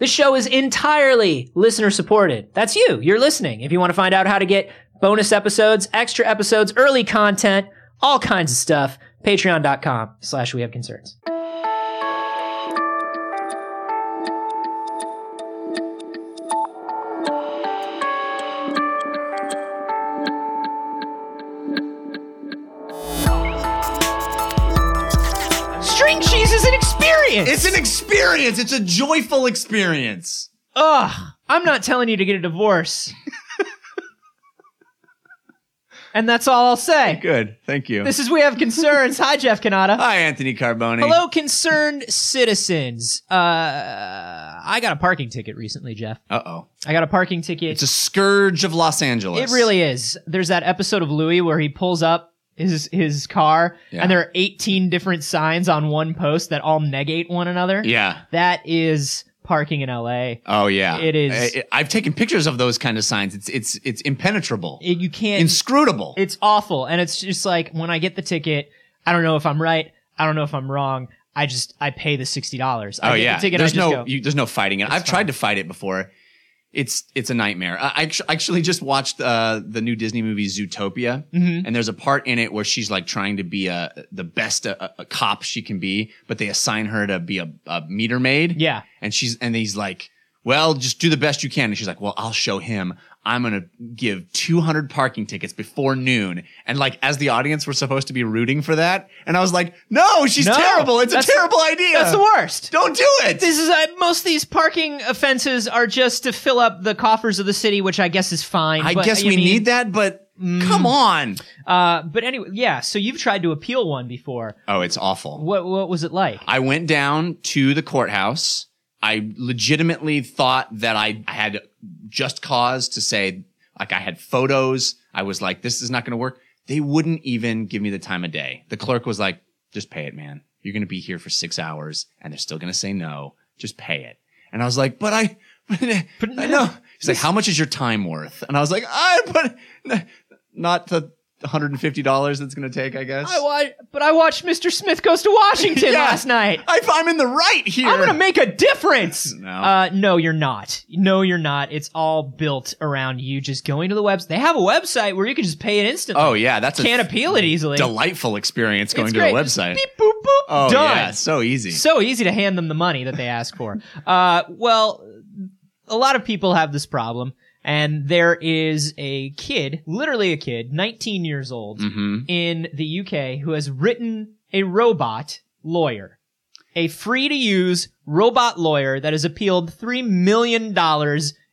This show is entirely listener supported. That's you. You're listening. If you want to find out how to get bonus episodes, extra episodes, early content, all kinds of stuff, patreon.com slash we have concerns. Cheese is an experience. It's an experience. It's a joyful experience. Ugh, I'm not telling you to get a divorce. and that's all I'll say. Good. Thank you. This is We Have Concerns. Hi, Jeff Cannata. Hi, Anthony Carboni. Hello, concerned citizens. Uh, I got a parking ticket recently, Jeff. Uh oh. I got a parking ticket. It's a scourge of Los Angeles. It really is. There's that episode of Louie where he pulls up his his car Yeah. and there are 18 different signs on one post that all negate one another. Yeah. That is parking in LA. Oh yeah. It is- I, I've taken pictures of those kind of signs. It's it's it's impenetrable, It- you can't inscrutable. It's awful. And it's just like when I get the ticket, I don't know if I'm right. I don't know if I'm wrong. I just I pay the sixty dollars. oh yeah. The ticket, there's I just no go, you, there's no fighting it. I've tried to fight it before. It's it's a nightmare. I I actually just watched uh, the new Disney movie Zootopia, Mm-hmm. and there's a part in it where she's like trying to be a the best a, a cop she can be, but they assign her to be a, a meter maid. Yeah. and she's and he's like, "Well, just do the best you can." And she's like, "Well, I'll show him. I'm gonna give 200 parking tickets before noon." And like, as the audience, we're supposed to be rooting for that, and I was like, "No, she's No, terrible. It's a that's- terrible idea. That's the worst. Don't do it." This is uh, most of these parking offenses are just to fill up the coffers of the city, which I guess is fine. I but, guess I we mean, need that, but Mm. come on. Uh, but anyway, yeah. So you've tried to appeal one before. Oh, it's awful. What what was it like? I went down to the courthouse. I legitimately thought that I had just cause to say, like, I had photos. I was like, this is not going to work. They wouldn't even give me the time of day. The clerk was like, just pay it, man. You're going to be here for six hours and they're still going to say no. Just pay it. And I was like, but I, but I know. He's like, how much is your time worth? And I was like, I, but not the $150 that's going to take, I guess. I wa- but I watched Mr. Smith Goes to Washington Yeah. last night. I, I'm in the right here. I'm gonna make a difference. No. Uh, no, you're not. No, you're not. It's all built around you just going to the website. They have a website where you can just pay it instantly. Oh yeah, that's a Can't appeal it easily. delightful experience going It's to great. the Just website. beep, boop, boop. oh done. yeah, so easy. So easy to hand them the money that they ask for. Uh, well, a lot of people have this problem, and there is a kid, literally a kid, 19 years old, hmm in the UK who has written a robot lawyer. A free to use robot lawyer that has appealed $3 million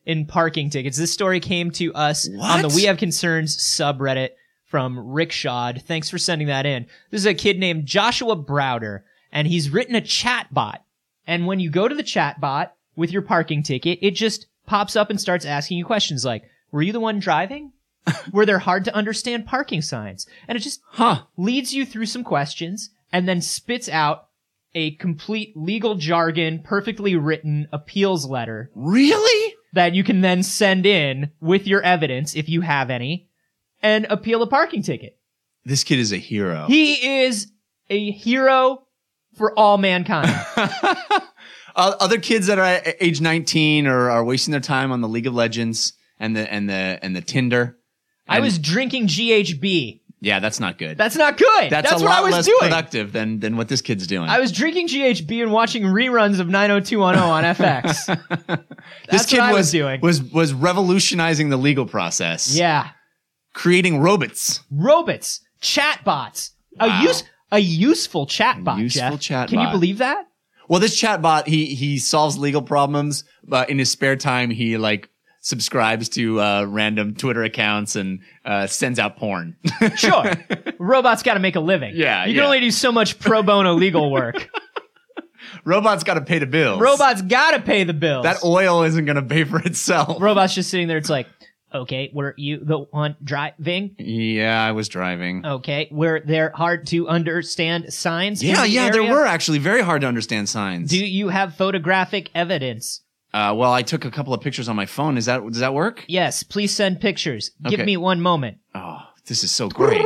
in parking tickets. This story came to us on the We Have Concerns subreddit from Rick Shod. Thanks for sending that in. This is a kid named Joshua Browder, and he's written a chat bot. And when you go to the chat bot with your parking ticket, it just pops up and starts asking you questions like, were you the one driving? Were there hard to understand parking signs? And it just Huh. leads you through some questions and then spits out a complete legal jargon, perfectly written appeals letter Really? that you can then send in with your evidence, if you have any, and appeal a parking ticket. This kid is a hero. He is a hero for all mankind. Uh, other kids that are age 19 or are wasting their time on the League of Legends and the and the and the Tinder. I was drinking GHB. Yeah, that's not good. That's not good. that's, That's, a what I was less doing. productive than than what this kid's doing. I was drinking GHB and watching reruns of 90210 on FX. this That's kid what I was was doing. was was revolutionizing the legal process. yeah. creating robots. robots, chatbots, a use a useful chatbot. Useful Jeff. Can you believe that? Well, this chatbot he he solves legal problems, but in his spare time he like subscribes to uh, random Twitter accounts and uh, sends out porn. Sure. Robots got to make a living. Yeah, You can yeah. only do so much pro bono legal work. Robots got to pay the bills. Robots got to pay the bills. That oil isn't going to pay for itself. Robots just sitting there. It's like, okay, were you the one driving? yeah, I was driving. Okay, were there hard to understand signs? yeah, the yeah, there were actually very hard to understand signs. Do you have photographic evidence? uh, well, I took a couple of pictures on my phone. Is that does that work? Yes, please send pictures. Give me one moment. Oh, this is so great.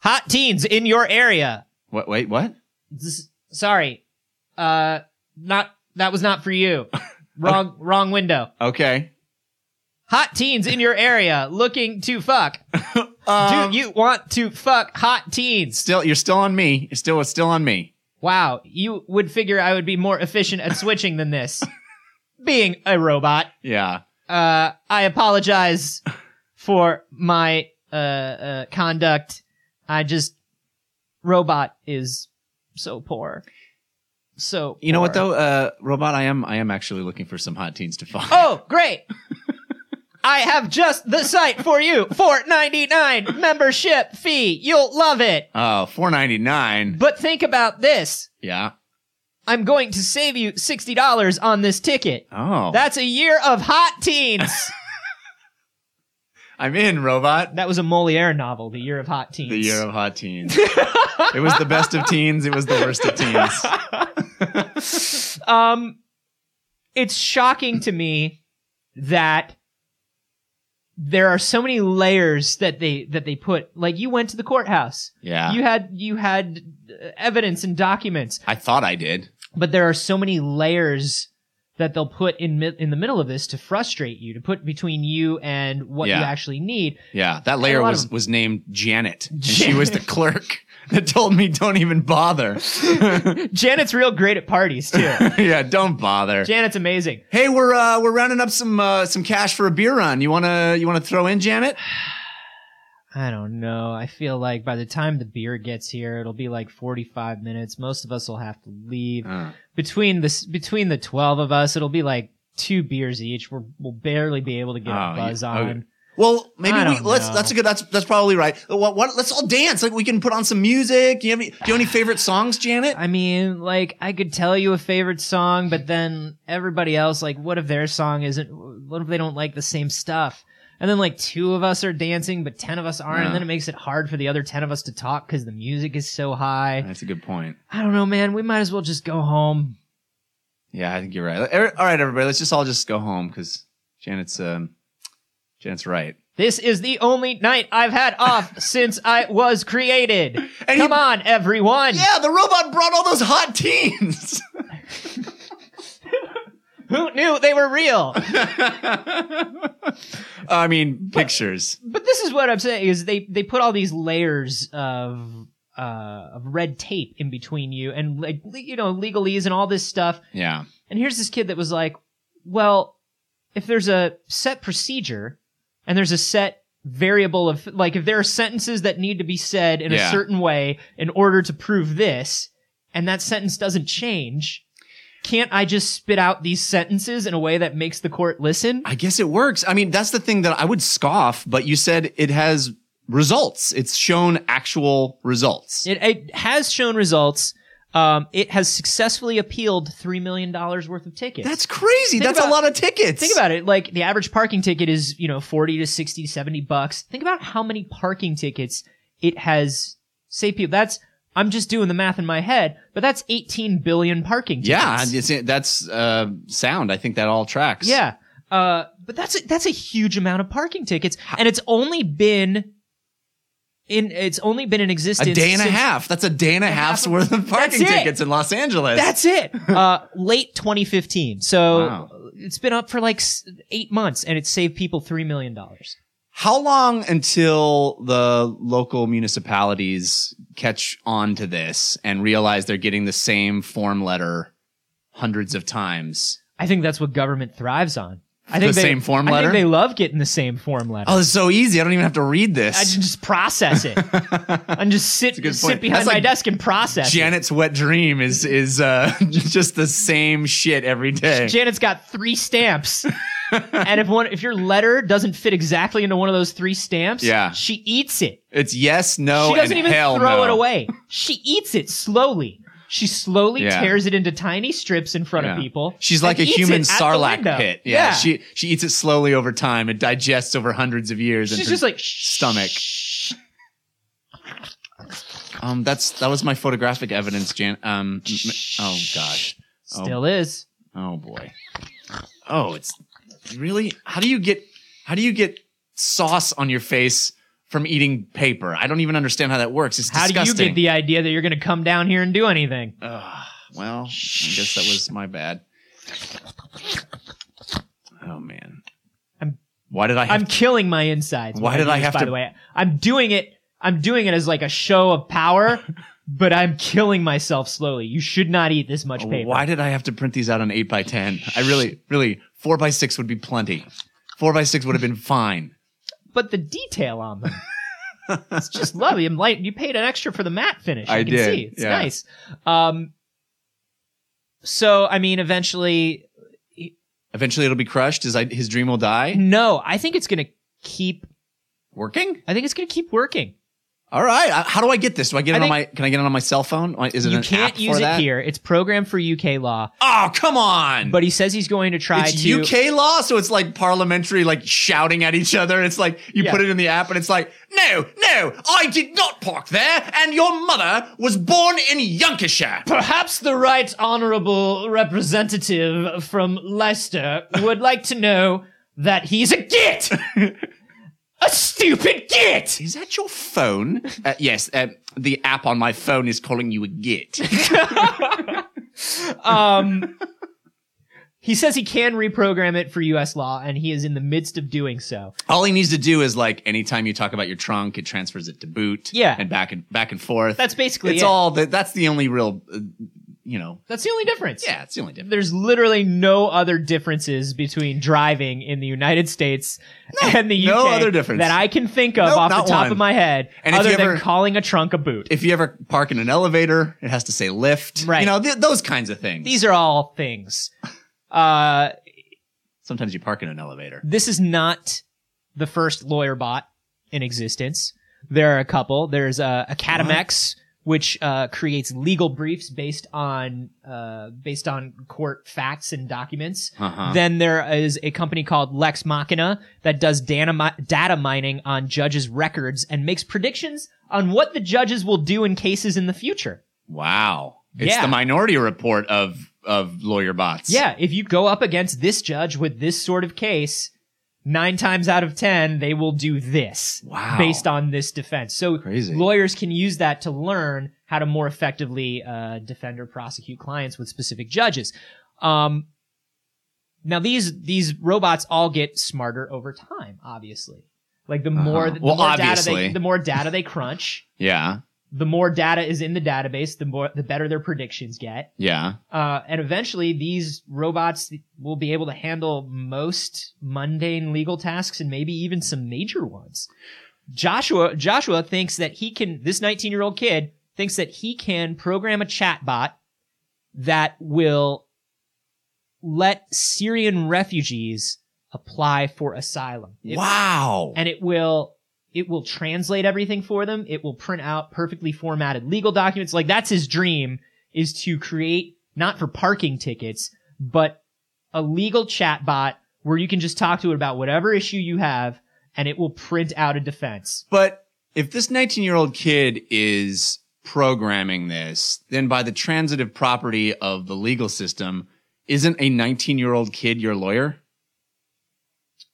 Hot teens in your area. what? Wait, what? This- sorry. Uh, not, that was not for you. Wrong, wrong window. Okay. Hot teens in your area looking to fuck. Um, Do you want to fuck hot teens? still, you're still on me. You're still, it's still on me. Wow, you would figure I would be more efficient at switching than this. Being a robot. Yeah. Uh, I apologize for my uh, uh, conduct. I just robot is so poor. So You know what though, uh, robot? I am, I am actually looking for some hot teens to fuck. Oh, great! I have just the site for you. Four ninety nine membership fee. You'll love it. Oh, four ninety nine. But think about this. Yeah. I'm going to save you sixty dollars on this ticket. Oh, That's a year of hot teens. I'm in, robot. that was a Moliere novel, The Year of Hot Teens. The year of hot teens. it was the best of teens. It was the worst of teens. um, it's shocking to me that there are so many layers that they that they put. Like you went to the courthouse, Yeah. you had you had uh, evidence and documents, I thought I did. but there are so many layers that they'll put in mi- in the middle of this to frustrate you, to put between you and what you actually need. Yeah. That layer lot was, of- was named Janet. And she was the clerk that told me don't even bother. Janet's real great at parties too. yeah, don't bother. Janet's amazing. Hey, we're uh, we're rounding up some uh, some cash for a beer run. You wanna you wanna throw in Janet? I don't know. I feel like by the time the beer gets here, it'll be like 45 minutes. Most of us will have to leave. Uh, Between this, between the 12 of us, it'll be like two beers each. We're, we'll barely be able to get Oh, a buzz yeah. on. Okay. well, maybe we let's know. that's a good that's that's probably right. What, what let's all dance. Like we can put on some music. Do you have any, do you have any favorite songs, Janet? I mean, like, I could tell you a favorite song, but then everybody else, like, what if their song isn't, what if they don't like the same stuff? And then, like, two of us are dancing, but 10 of us aren't, Yeah. and then it makes it hard for the other 10 of us to talk because the music is so high. That's a good point. I don't know, man. We might as well just go home. Yeah, I think you're right. Er- All right, everybody, let's just all just go home because Janet's um, Janet's right. This is the only night I've had off since I was created. Come on, everyone. Yeah, the robot brought all those hot teens. Who knew they were real? I mean, pictures. but this is what I'm saying is they they put all these layers of uh of red tape in between you and like you know legalese and all this stuff. Yeah. And here's this kid that was like, well, if there's a set procedure and there's a set variable of like if there are sentences that need to be said in a certain way in order to prove this and that sentence doesn't change can't i just spit out these sentences in a way that makes the court listen I guess it works. I mean, that's the thing that I would scoff, but you said it has results. It's shown actual results. it, it has shown results um, it has successfully appealed $3 million worth of tickets That's crazy. Think That's about- a lot of tickets. Think about it. Like the average parking ticket is, you know, 40 to 60, 70 bucks. Think about how many parking tickets it has say people. That's, I'm just doing the math in my head, but that's 18 billion parking tickets. Yeah, it's, that's uh, sound. I think that all tracks. Yeah. Uh, but that's a, that's a huge amount of parking tickets. And it's only been in, it's only been in existence. A day and a half. That's a day and a half's half- worth of parking tickets in Los Angeles. That's it. Uh, late 2015. So Wow. it's been up for like eight months and it saved people $3 million. How long until the local municipalities catch on to this and realize they're getting the same form letter hundreds of times? I think that's what government thrives on. I The think they, same form I letter? think they love getting the same form letter. Oh, it's so easy. I don't even have to read this. I just process it. and just sit sit behind That's my like desk and process. it. Janet's wet dream is is uh, just the same shit every day. Janet's got three stamps. and if one if your letter doesn't fit exactly into one of those three stamps, Yeah. she eats it. It's yes, no, she doesn't even hell throw no. it away. She eats it slowly. She slowly Yeah. tears it into tiny strips in front Yeah. of people. She's like a eats human it at the sarlacc window. pit. Yeah, she she eats it slowly over time. It digests over hundreds of years. She's into just like stomach. Um, that's that was my photographic evidence, Jan. Um, m- oh gosh. Oh. Still is. Oh boy. Oh, it's really. How do you get? How do you get sauce on your face from eating paper? I don't even understand how that works. It's How disgusting. do you get the idea that you're going to come down here and do anything? Ugh, well, I guess that was my bad. Oh man. Why did I have I'm killing my insides. Why did I this, have by to- the way, I'm doing it. I'm doing it as like a show of power, but I'm killing myself slowly. You should not eat this much paper. Why did I have to print these out on eight by ten? I really, really, four by six would be plenty. Four by six would have been fine. But the detail on them. it's just lovely. I'm like, you paid an extra for the matte finish. I, I can did, see. It's yeah. nice. Um, so, I mean, eventually, Eventually, it'll be crushed. His his dream will die. no, I think it's going to keep, Working. I think it's going to keep working. All right. How do I get this? Do I get I it on my? Can I get it on my cell phone? Is it a- You an can't use for it that? here. It's programmed for UK law, Oh, come on! but he says he's going to try it's to. UK law, so it's like parliamentary, like shouting at each other. It's like you Yeah. put it in the app, and it's like, no, no, I did not park there, and your mother was born in Lancashire. Perhaps the right honourable representative from Leicester would like to know that he's a git! a stupid git! Is that your phone? uh, yes, uh, the app on my phone is calling you a git. Um, he says he can reprogram it for US law, and he is in the midst of doing so. All he needs to do is like anytime you talk about your trunk, it transfers it to boot. Yeah. and back and back and forth. That's basically it's it. all. The, that's the only real, uh, you know. That's the only difference. Yeah, it's the only difference. There's literally no other differences between driving in the United States and the UK no other difference. that I can think of Nope, off the top one. of my head, And other you than ever- calling a trunk a boot. If you ever park in an elevator, it has to say lift. Right. You know th- those kinds of things. These are all things. Uh, Sometimes you park in an elevator. this is not the first lawyer bot in existence. There are a couple. There's uh, Academics, which uh, creates legal briefs based on uh, based on court facts and documents. Uh-huh. Then there is a company called Lex Machina that does data, mi- data mining on judges' records and makes predictions on what the judges will do in cases in the future. Wow. It's Yeah. the minority report of of lawyer bots. Yeah, if you go up against this judge with this sort of case, nine times out of ten, they will do this. Wow. Based on this defense. So Crazy. lawyers can use that to learn how to more effectively uh, defend or prosecute clients with specific judges. Um, now these these robots all get smarter over time, obviously. Like the more Uh-huh. the Well, more data obviously. they the more data they crunch, Yeah. The more data is in the database, the more the better their predictions get. Yeah. Uh, and eventually these robots will be able to handle most mundane legal tasks and maybe even some major ones. Joshua, Joshua thinks that he can, this 19 year old kid thinks that he can program a chatbot that will let Syrian refugees apply for asylum. It- wow. and it will it will translate everything for them. It will print out perfectly formatted legal documents. Like that's his dream is to create not for parking tickets, but a legal chat bot where you can just talk to it about whatever issue you have and it will print out a defense. But if this 19 year old kid is programming this, then by the transitive property of the legal system, isn't a 19 year old kid your lawyer?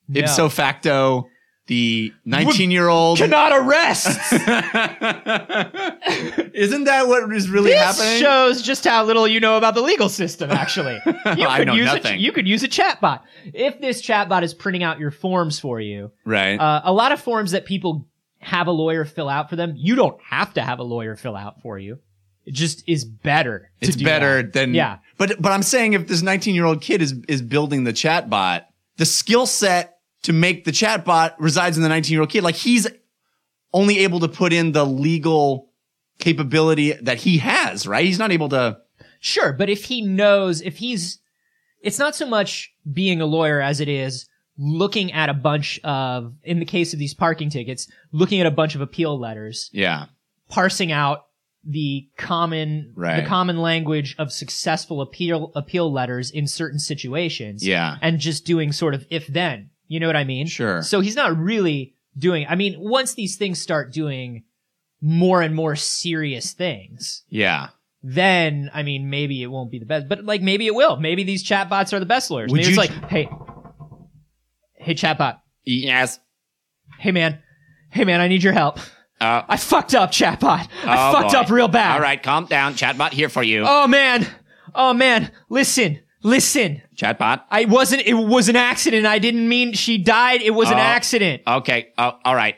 No. Ipso facto, the 19 year old. cannot arrest. Isn't that what is really this happening? shows just how little you know about the legal system. Actually, you I could know use nothing. A, you could use a chatbot if this chatbot is printing out your forms for you. right. Uh, a lot of forms that people have a lawyer fill out for them, you don't have to have a lawyer fill out for you. It just is better. to it's do better that. than yeah. But but I'm saying if this 19 year old kid is is building the chatbot, the skill set to make the chatbot resides in the 19 year old kid. Like he's only able to put in the legal capability that he has, right? He's not able to. Sure, but if he knows, if he's, it's not so much being a lawyer as it is looking at a bunch of, in the case of these parking tickets, looking at a bunch of appeal letters, Yeah. parsing out the common, Right. the common language of successful appeal, appeal letters in certain situations. Yeah. and just doing sort of if then. You know what I mean? Sure. So he's not really doing, I mean, once these things start doing more and more serious things, Yeah. then, I mean, maybe it won't be the best, but like maybe it will. Maybe these chatbots are the best lawyers. Would maybe you- it's like, hey, hey, chatbot. Yes. Hey, man. Hey, man, I need your help. Uh, I fucked up, chatbot. I Oh, fucked boy. up real bad. all right, calm down. Chatbot here for you. Oh man. Oh man. Listen. Listen, Chatbot. I wasn't. It was an accident. I didn't mean she died. It was an Oh. accident. Okay. Oh, all right.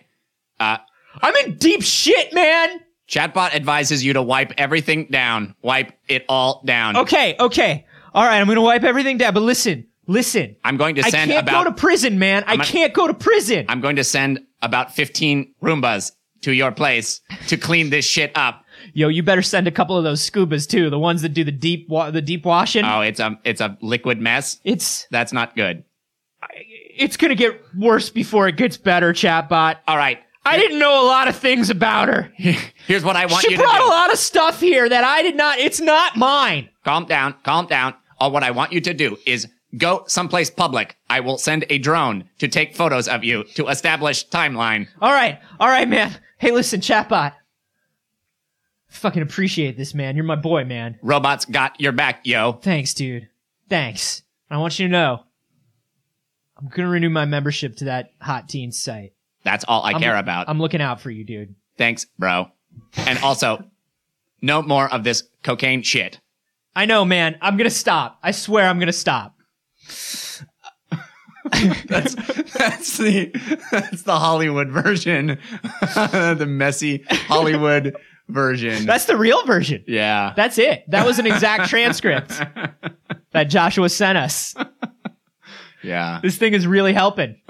Uh, I'm in deep shit, man. Chatbot advises you to wipe everything down. Wipe it all down. Okay, okay. All right, I'm gonna wipe everything down. But listen, listen. I'm going to I send can't about. go to prison, man. I can't go to prison. I'm going to send about 15 Roombas to your place to clean this shit up. Yo, you better send a couple of those Scoobas too. The ones that do the deep, wa- the deep washing. Oh, it's a it's a liquid mess. It's That's not good. it's gonna get worse before it gets better, chatbot. All right. I didn't know a lot of things about her. Here's what I want She you to brought a lot of stuff here that I did not. It's not mine. Calm down. Calm down. All what I want you to do is go someplace public. I will send a drone to take photos of you to establish timeline. All right, all right, man. Hey, listen, chatbot. Fucking appreciate this, man. You're my boy, man. Robots got your back, yo. Thanks, dude. Thanks. I want you to know. I'm gonna renew my membership to that Hot teen site. That's all I I'm- care about. I'm looking out for you, dude. Thanks, bro. And also, no more of this cocaine shit. I know, man. I'm gonna stop. I swear I'm gonna stop. That's that's the that's the Hollywood version, the messy Hollywood version. That's the real version. yeah. That's it. That was an exact transcript that Joshua sent us. yeah. This thing is really helping.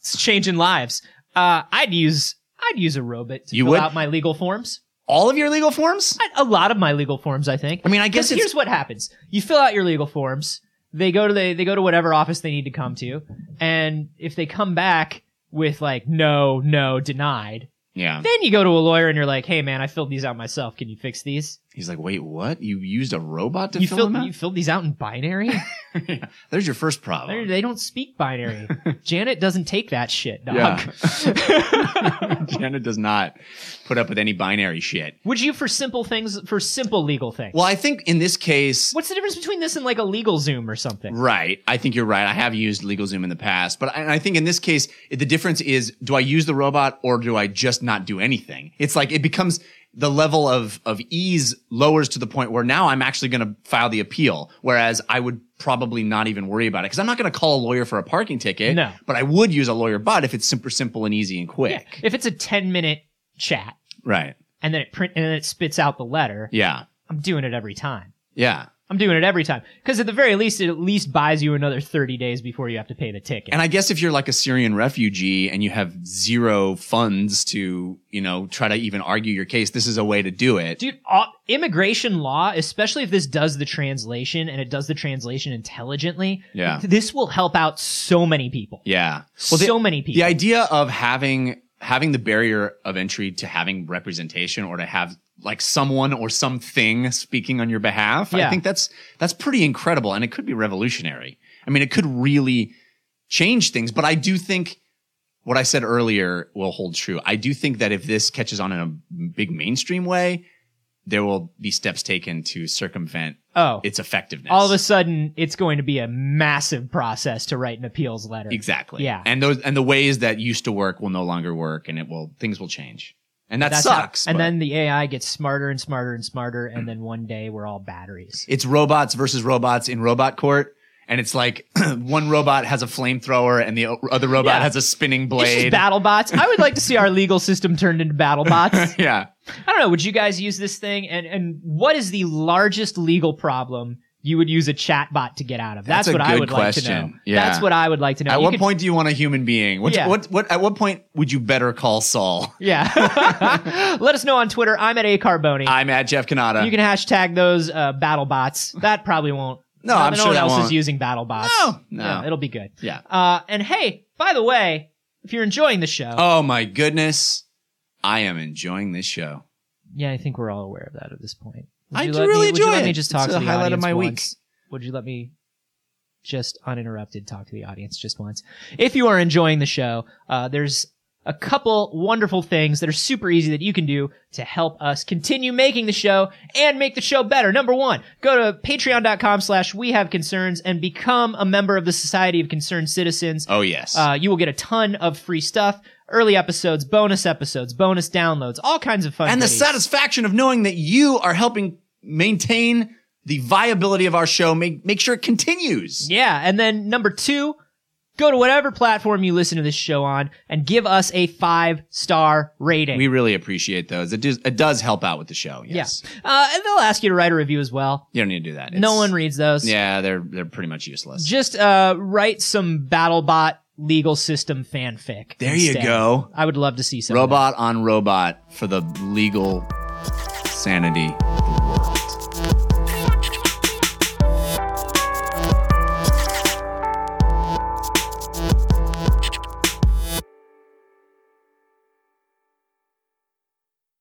It's changing lives. Uh, I'd use I'd use a robot to You fill would? out my legal forms. All of your legal forms? I- A lot of my legal forms, I think. I mean, I guess it's here's what happens: you fill out your legal forms. They go to the they go to whatever office they need to come to, and if they come back with like no, no, denied, yeah. then you go to a lawyer and you're like, hey man, I filled these out myself. Can you fix these? He's like, wait, what? You used a robot to You fill filled them out? you filled these out in binary. Yeah. There's your first They're- problem. they don't speak binary. Janet doesn't take that shit, dog. Yeah. Janet does not put up with any binary shit. Would you for simple things for simple legal things? Well, I think in this case, What's the difference between this and like a LegalZoom or something? Right. I think you're right. I have used LegalZoom in the past, but I, I think in this case, the difference is, do I use the robot or do I just not do anything? It's like, it becomes the level of, of ease lowers to the point where now I'm actually going to file the appeal. Whereas I would probably not even worry about it because I'm not going to call a lawyer for a parking ticket. No. But I would use a lawyer bot if it's super simple and easy and quick. If it's a 10 minute chat Right. and then it print and then it spits out the letter, Yeah. I'm doing it every time. Yeah. I'm doing it every time. Because at the very least, it at least buys you another 30 days before you have to pay the ticket. And I guess if you're like a Syrian refugee and you have zero funds to, you know, try to even argue your case, this is a way to do it. Dude, all, immigration law, especially if this does the translation and it does the translation intelligently, Yeah. this will help out so many people. Yeah. Well, so many people. The idea of having having the barrier of entry to having representation or to have like someone or something speaking on your behalf, I think that's that's pretty incredible and it could be revolutionary. I mean, it could really change things, but I do think what I said earlier will hold true. I do think that if this catches on in a big mainstream way, there will be steps taken to circumvent oh, its effectiveness. all of a sudden, it's going to be a massive process to write an appeals letter. Exactly. Yeah. And those and the ways that used to work will no longer work, and it will things will change, and that That's how- sucks. and but then the AI gets smarter and smarter and smarter, and then one day we're all batteries. it's robots versus robots in robot court, and it's like one robot has a flamethrower, and the other robot Yeah. has a spinning blade. battle bots. I would like to see our legal system turned into battle bots. yeah. I don't know. Would you guys use this thing? And and what is the largest legal problem you would use a chat bot to get out of? That's, That's what I would like to know. Yeah. That's what I would like to know. At You what could- point do you want a human being? What, Yeah. what what at what point would you better call Saul? Yeah. Let us know on Twitter. I'm at a carboni. I'm at Jeff Cannata. you can hashtag those uh, battle bots. That probably won't. No, I'm no sure one that else won't. is using battle bots. No, no. It'll be good. yeah. Uh, and hey, by the way, if you're enjoying the show, Oh my goodness, I am enjoying this show. yeah, I think we're all aware of that at this point. Would I you do let really me, would you enjoy let me it. just talk a to the highlight of audience my week. once? Would you let me just uninterrupted talk to the audience just once? If you are enjoying the show, uh, there's a couple wonderful things that are super easy that you can do to help us continue making the show and make the show better. Number one, go to patreon.com slash we have concerns and become a member of the Society of Concerned Citizens. Oh yes. Uh, you will get a ton of free stuff, early episodes, bonus episodes, bonus downloads, all kinds of fun. and the satisfaction of knowing that you are helping maintain the viability of our show. Make make sure it continues. Yeah, and then number two, go to whatever platform you listen to this show on and give us a five star rating. We really appreciate those. It does it does help out with the show. Yes. Yeah, uh, and they'll ask you to write a review as well. You don't need to do that. no one reads those. Yeah, they're they're pretty much useless. Just uh, write some BattleBot legal system fanfic. There you go. I would love to see some. robot on robot for the legal sanity.